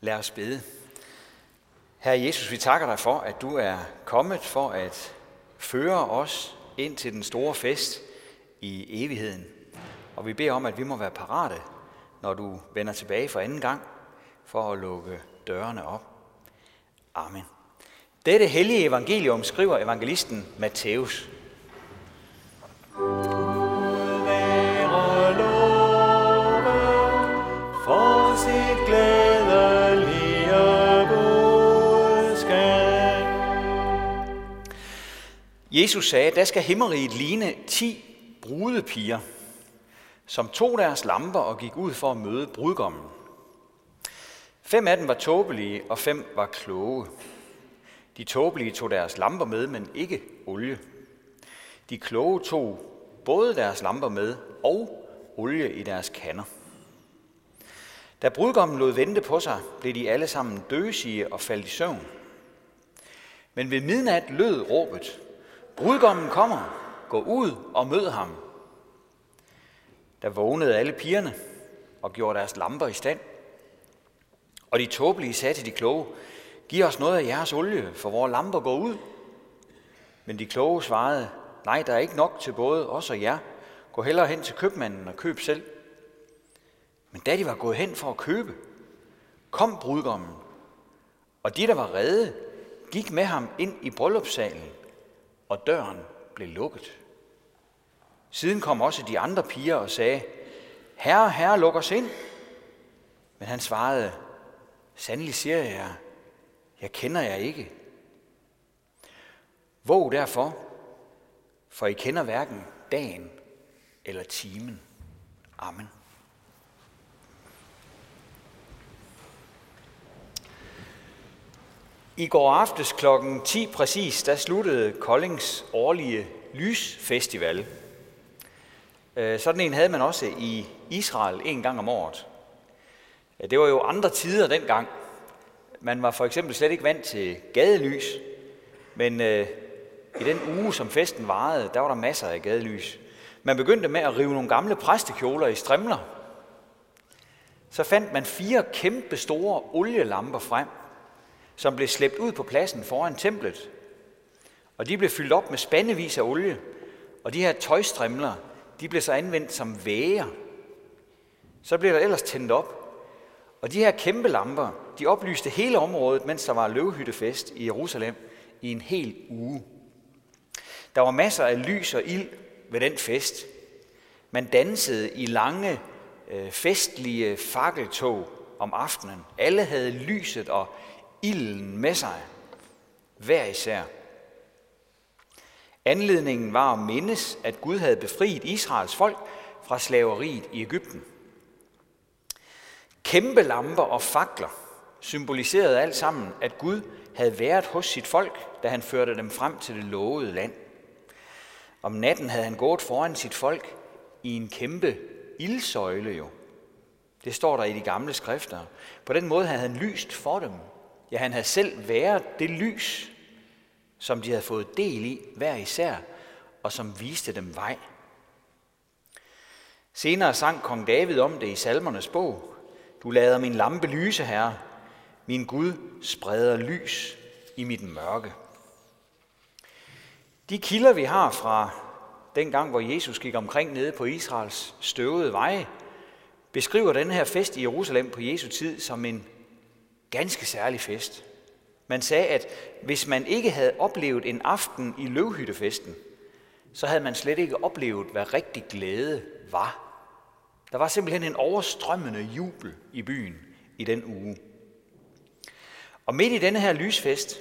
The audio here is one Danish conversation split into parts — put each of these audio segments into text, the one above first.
Lad os bede. Herre Jesus, vi takker dig for, at du er kommet for at føre os ind til den store fest i evigheden. Og vi beder om, at vi må være parate, når du vender tilbage for anden gang, for at lukke dørene op. Amen. Dette hellige evangelium skriver evangelisten Matthæus. Jesus sagde, der skal himmeriget ligne ti brudepiger, som tog deres lamper og gik ud for at møde brudgommen. Fem af dem var tåbelige, og fem var kloge. De tåbelige tog deres lamper med, men ikke olie. De kloge tog både deres lamper med og olie i deres kander. Da brudgommen lod vente på sig, blev de alle sammen døsige og faldt i søvn. Men ved midnat lød råbet, Brudgommen kommer, gå ud og mød ham. Der vågnede alle pigerne og gjorde deres lamper i stand. Og de tåbelige sagde til de kloge, giv os noget af jeres olie, for vores lamper går ud. Men de kloge svarede, nej, der er ikke nok til både os og jer. Gå hellere hen til købmanden og køb selv. Men da de var gået hen for at købe, kom brudgommen, og de, der var redde, gik med ham ind i bryllupssalen, og døren blev lukket. Siden kom også de andre piger og sagde, Herre, herre, luk os ind. Men han svarede, Sandelig siger jeg jer, jeg kender jer ikke. Våg derfor, for I kender hverken dagen eller timen. Amen. I går aftes klokken 10 præcis, der sluttede Koldings årlige lysfestival. Øh, sådan en havde man også i Israel en gang om året. Øh, det var jo andre tider dengang. Man var for eksempel slet ikke vant til gadelys, men øh, i den uge, som festen varede, der var der masser af gadelys. Man begyndte med at rive nogle gamle præstekjoler i strimler. Så fandt man fire kæmpe store olielamper frem, som blev slæbt ud på pladsen foran templet. Og de blev fyldt op med spandevis af olie, og de her tøjstrimler, de blev så anvendt som væger. Så blev der ellers tændt op, og de her kæmpe lamper, de oplyste hele området, mens der var løvhyttefest i Jerusalem i en hel uge. Der var masser af lys og ild ved den fest. Man dansede i lange, øh, festlige fakkeltog om aftenen. Alle havde lyset og ilden med sig, hver især. Anledningen var at mindes, at Gud havde befriet Israels folk fra slaveriet i Ægypten. Kæmpe lamper og fakler symboliserede alt sammen, at Gud havde været hos sit folk, da han førte dem frem til det lovede land. Om natten havde han gået foran sit folk i en kæmpe ildsøjle jo. Det står der i de gamle skrifter. På den måde havde han lyst for dem Ja, han havde selv været det lys, som de havde fået del i hver især, og som viste dem vej. Senere sang kong David om det i salmernes bog. Du lader min lampe lyse, herre. Min Gud spreder lys i mit mørke. De kilder, vi har fra den gang, hvor Jesus gik omkring nede på Israels støvede veje, beskriver den her fest i Jerusalem på Jesu tid som en ganske særlig fest. Man sagde, at hvis man ikke havde oplevet en aften i løvhyttefesten, så havde man slet ikke oplevet, hvad rigtig glæde var. Der var simpelthen en overstrømmende jubel i byen i den uge. Og midt i denne her lysfest,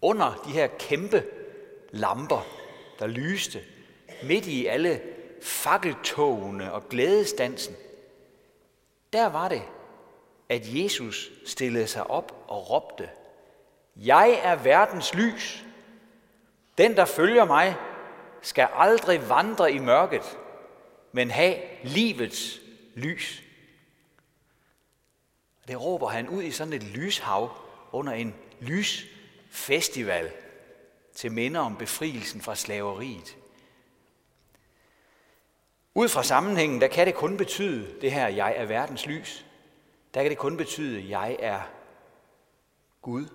under de her kæmpe lamper, der lyste, midt i alle fakkeltogene og glædestansen, der var det, at Jesus stillede sig op og råbte, Jeg er verdens lys. Den, der følger mig, skal aldrig vandre i mørket, men have livets lys. Det råber han ud i sådan et lyshav under en lysfestival til minde om befrielsen fra slaveriet. Ud fra sammenhængen, der kan det kun betyde det her, jeg er verdens lys der kan det kun betyde, at jeg er Gud.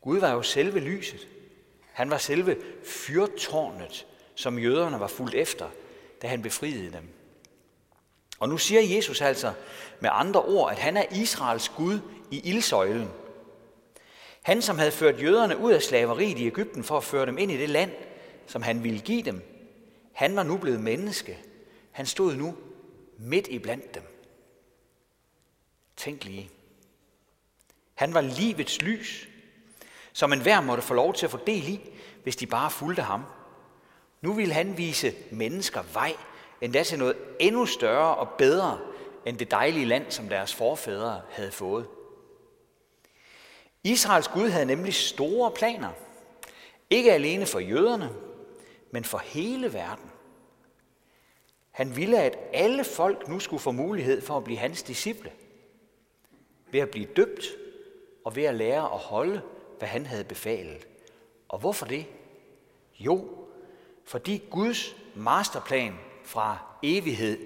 Gud var jo selve lyset. Han var selve fyrtårnet, som jøderne var fuldt efter, da han befriede dem. Og nu siger Jesus altså med andre ord, at han er Israels Gud i ildsøjlen. Han, som havde ført jøderne ud af slaveriet i Ægypten for at føre dem ind i det land, som han ville give dem, han var nu blevet menneske. Han stod nu midt i blandt dem. Tænk lige. Han var livets lys, som enhver måtte få lov til at få del i, hvis de bare fulgte ham. Nu ville han vise mennesker vej, endda til noget endnu større og bedre end det dejlige land, som deres forfædre havde fået. Israels Gud havde nemlig store planer. Ikke alene for jøderne, men for hele verden. Han ville, at alle folk nu skulle få mulighed for at blive hans disciple. Ved at blive døbt og ved at lære at holde, hvad han havde befalet. Og hvorfor det? Jo, fordi Guds masterplan fra evighed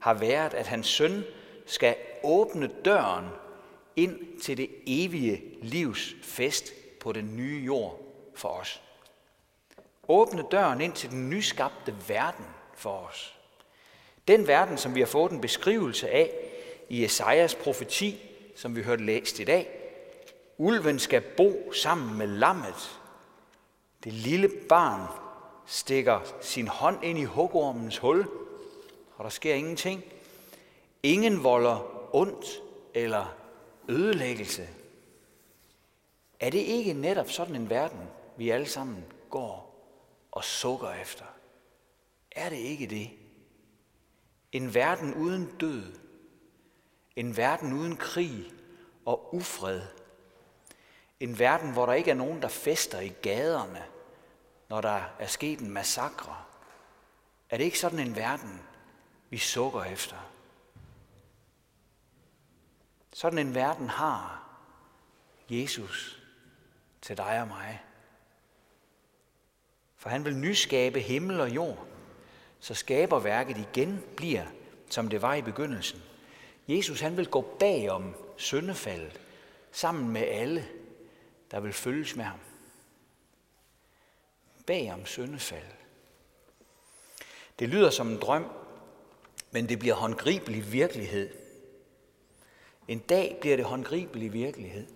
har været, at hans søn skal åbne døren ind til det evige livs fest på den nye jord for os. Åbne døren ind til den nyskabte verden for os. Den verden, som vi har fået en beskrivelse af i Esajas profeti, som vi hørte læst i dag. Ulven skal bo sammen med lammet. Det lille barn stikker sin hånd ind i hugormens hul, og der sker ingenting. Ingen volder ondt eller ødelæggelse. Er det ikke netop sådan en verden, vi alle sammen går og sukker efter? Er det ikke det? En verden uden død. En verden uden krig og ufred. En verden, hvor der ikke er nogen, der fester i gaderne, når der er sket en massakre. Er det ikke sådan en verden, vi sukker efter? Sådan en verden har Jesus til dig og mig. For han vil nyskabe himmel og jord, så skaberværket igen bliver, som det var i begyndelsen. Jesus han vil gå bag om syndefaldet, sammen med alle, der vil følges med ham. Bag om syndefaldet. Det lyder som en drøm, men det bliver håndgribelig virkelighed. En dag bliver det håndgribelig virkelighed.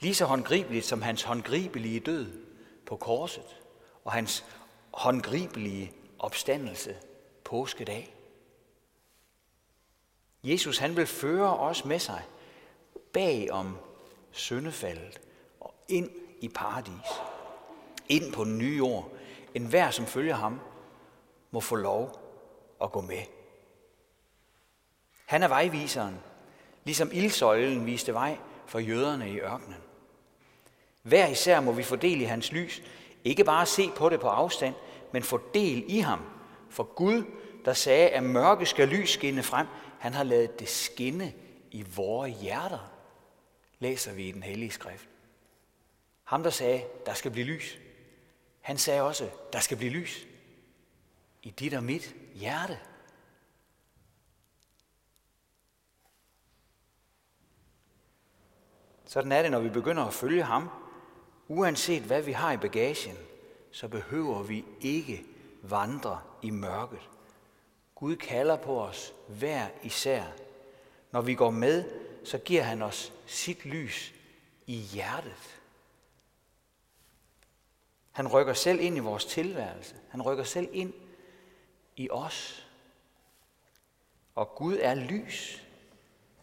Lige så håndgribeligt som hans håndgribelige død på korset og hans håndgribelige opstandelse påskedag. Jesus han vil føre os med sig bag om syndefaldet og ind i paradis. Ind på den nye jord. En hver, som følger ham, må få lov at gå med. Han er vejviseren, ligesom ildsøjlen viste vej for jøderne i ørkenen. Hver især må vi fordele i hans lys, ikke bare se på det på afstand, men få del i ham. For Gud, der sagde, at mørke skal lys skinne frem, han har lavet det skinne i vores hjerter, læser vi i den hellige skrift. Ham, der sagde, der skal blive lys, han sagde også, der skal blive lys i dit og mit hjerte. Sådan er det, når vi begynder at følge ham. Uanset hvad vi har i bagagen, så behøver vi ikke vandre i mørket. Gud kalder på os hver især. Når vi går med, så giver han os sit lys i hjertet. Han rykker selv ind i vores tilværelse. Han rykker selv ind i os. Og Gud er lys,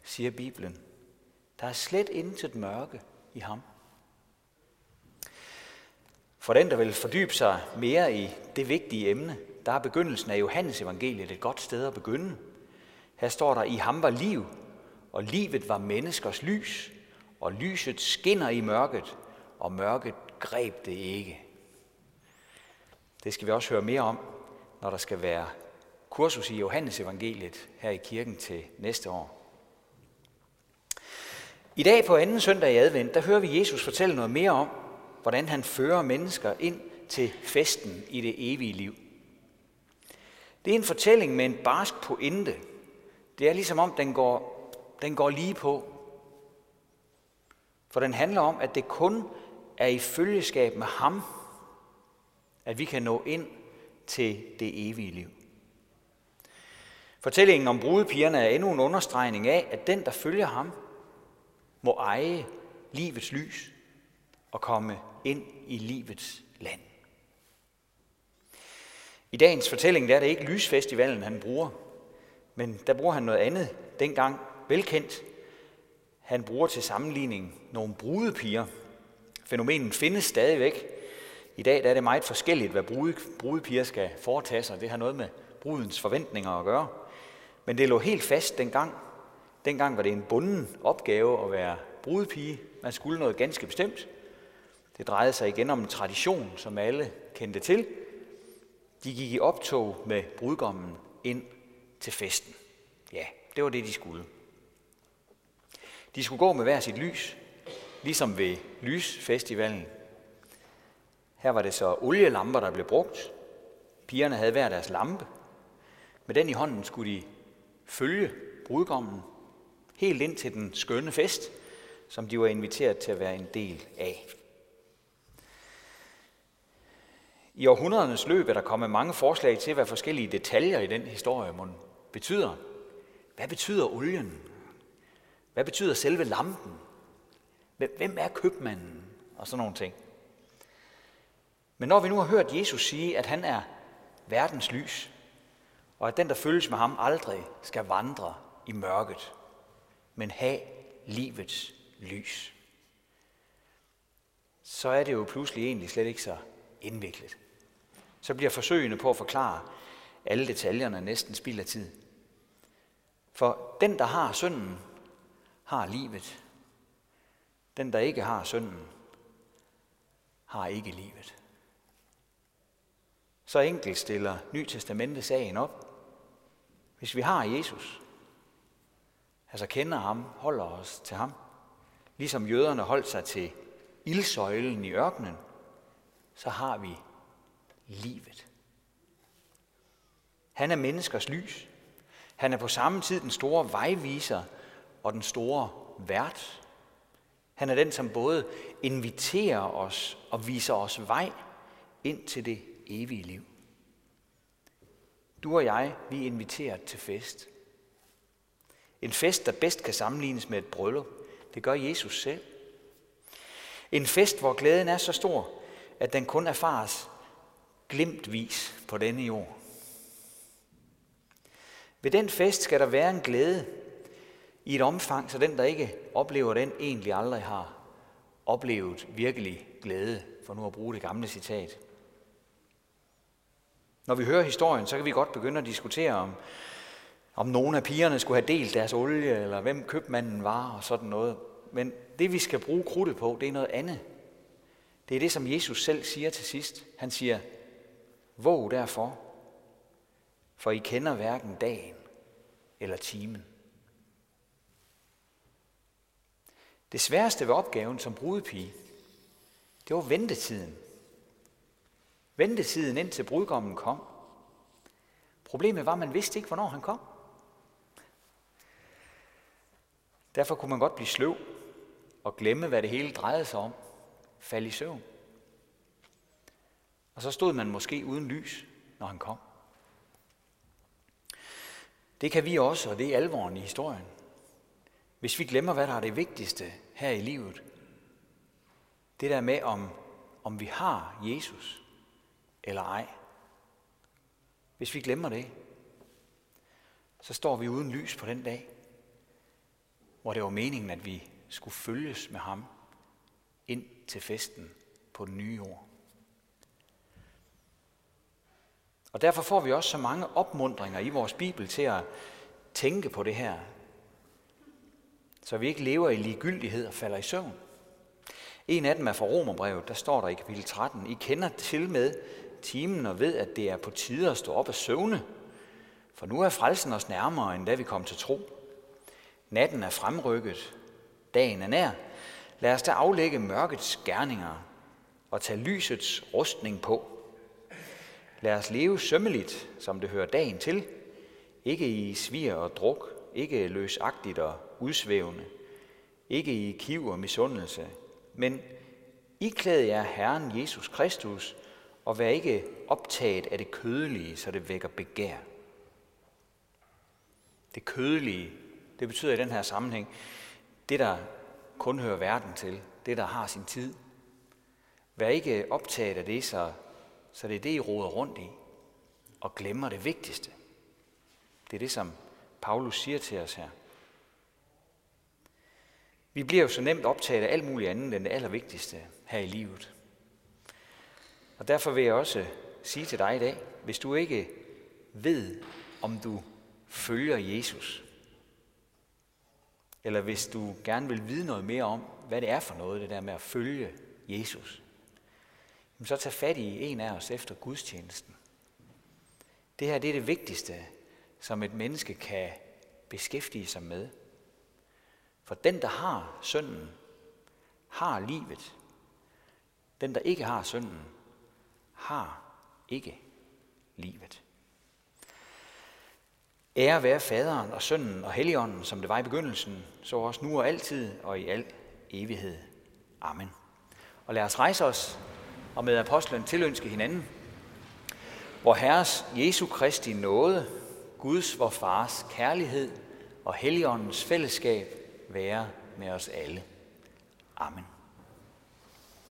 siger Bibelen. Der er slet intet mørke i ham. For den, der vil fordybe sig mere i det vigtige emne, der er begyndelsen af Johannes evangeliet et godt sted at begynde. Her står der, i ham var liv, og livet var menneskers lys, og lyset skinner i mørket, og mørket greb det ikke. Det skal vi også høre mere om, når der skal være kursus i Johannes evangeliet her i kirken til næste år. I dag på anden søndag i advent, der hører vi Jesus fortælle noget mere om, hvordan han fører mennesker ind til festen i det evige liv. Det er en fortælling med en barsk pointe. Det er ligesom om, den går, den går lige på. For den handler om, at det kun er i følgeskab med ham, at vi kan nå ind til det evige liv. Fortællingen om brudepigerne er endnu en understregning af, at den, der følger ham, må eje livets lys og komme ind i livets land. I dagens fortælling der er det ikke lysfestivalen, han bruger, men der bruger han noget andet, dengang velkendt. Han bruger til sammenligning nogle brudepiger. Fænomenet findes stadigvæk. I dag der er det meget forskelligt, hvad brude, brudepiger skal foretage sig. Det har noget med brudens forventninger at gøre. Men det lå helt fast dengang. Dengang var det en bunden opgave at være brudepige. Man skulle noget ganske bestemt. Det drejede sig igen om en tradition, som alle kendte til. De gik i optog med brudgommen ind til festen. Ja, det var det, de skulle. De skulle gå med hver sit lys, ligesom ved lysfestivalen. Her var det så olielamper, der blev brugt. Pigerne havde hver deres lampe. Med den i hånden skulle de følge brudgommen helt ind til den skønne fest, som de var inviteret til at være en del af. I århundredernes løb er der kommet mange forslag til, hvad forskellige detaljer i den historie må betyder. Hvad betyder olien? Hvad betyder selve lampen? Hvem er købmanden? Og sådan nogle ting. Men når vi nu har hørt Jesus sige, at han er verdens lys, og at den, der følges med ham, aldrig skal vandre i mørket, men have livets lys, så er det jo pludselig egentlig slet ikke så indviklet. Så bliver forsøgene på at forklare alle detaljerne næsten spild af tid. For den, der har synden, har livet. Den, der ikke har synden, har ikke livet. Så enkelt stiller Ny Testamente sagen op. Hvis vi har Jesus, altså kender ham, holder os til ham, ligesom jøderne holdt sig til ildsøjlen i ørkenen, så har vi livet. Han er menneskers lys. Han er på samme tid den store vejviser og den store vært. Han er den, som både inviterer os og viser os vej ind til det evige liv. Du og jeg, vi er inviteret til fest. En fest, der bedst kan sammenlignes med et bryllup. Det gør Jesus selv. En fest, hvor glæden er så stor, at den kun erfares glimtvis på denne jord. Ved den fest skal der være en glæde i et omfang, så den, der ikke oplever den, egentlig aldrig har oplevet virkelig glæde, for nu at bruge det gamle citat. Når vi hører historien, så kan vi godt begynde at diskutere om, om nogle af pigerne skulle have delt deres olie, eller hvem købmanden var, og sådan noget. Men det, vi skal bruge krudtet på, det er noget andet. Det er det, som Jesus selv siger til sidst. Han siger, våg derfor, for I kender hverken dagen eller timen. Det sværeste ved opgaven som brudepige, det var ventetiden. Ventetiden indtil brudgommen kom. Problemet var, at man vidste ikke, hvornår han kom. Derfor kunne man godt blive sløv og glemme, hvad det hele drejede sig om. Falde i søvn. Og så stod man måske uden lys, når han kom. Det kan vi også, og det er alvoren i historien. Hvis vi glemmer, hvad der er det vigtigste her i livet, det der med, om, om vi har Jesus eller ej. Hvis vi glemmer det, så står vi uden lys på den dag, hvor det var meningen, at vi skulle følges med ham ind til festen på den nye jord. Og derfor får vi også så mange opmundringer i vores Bibel til at tænke på det her, så vi ikke lever i ligegyldighed og falder i søvn. En af dem er fra Romerbrevet, der står der i kapitel 13, I kender til med timen og ved, at det er på tide at stå op af søvne, for nu er frelsen os nærmere, end da vi kom til tro. Natten er fremrykket, dagen er nær. Lad os da aflægge mørkets gerninger og tage lysets rustning på. Lad os leve sømmeligt, som det hører dagen til, ikke i svir og druk, ikke løsagtigt og udsvævende, ikke i kiv og misundelse, men iklæd jer Herren Jesus Kristus, og vær ikke optaget af det kødelige, så det vækker begær. Det kødelige, det betyder i den her sammenhæng, det der kun hører verden til, det der har sin tid. Vær ikke optaget af det, så, så det er det, I roder rundt i, og glemmer det vigtigste. Det er det, som Paulus siger til os her. Vi bliver jo så nemt optaget af alt muligt andet end det allervigtigste her i livet. Og derfor vil jeg også sige til dig i dag, hvis du ikke ved, om du følger Jesus, eller hvis du gerne vil vide noget mere om, hvad det er for noget, det der med at følge Jesus, så tag fat i en af os efter gudstjenesten. Det her det er det vigtigste, som et menneske kan beskæftige sig med. For den, der har synden, har livet. Den, der ikke har synden, har ikke livet. Ære være faderen og sønnen og helligånden, som det var i begyndelsen, så også nu og altid og i al evighed. Amen. Og lad os rejse os og med apostlen tilønske hinanden, hvor Herres Jesu Kristi nåde, Guds vor Fars kærlighed og Helligåndens fællesskab være med os alle. Amen.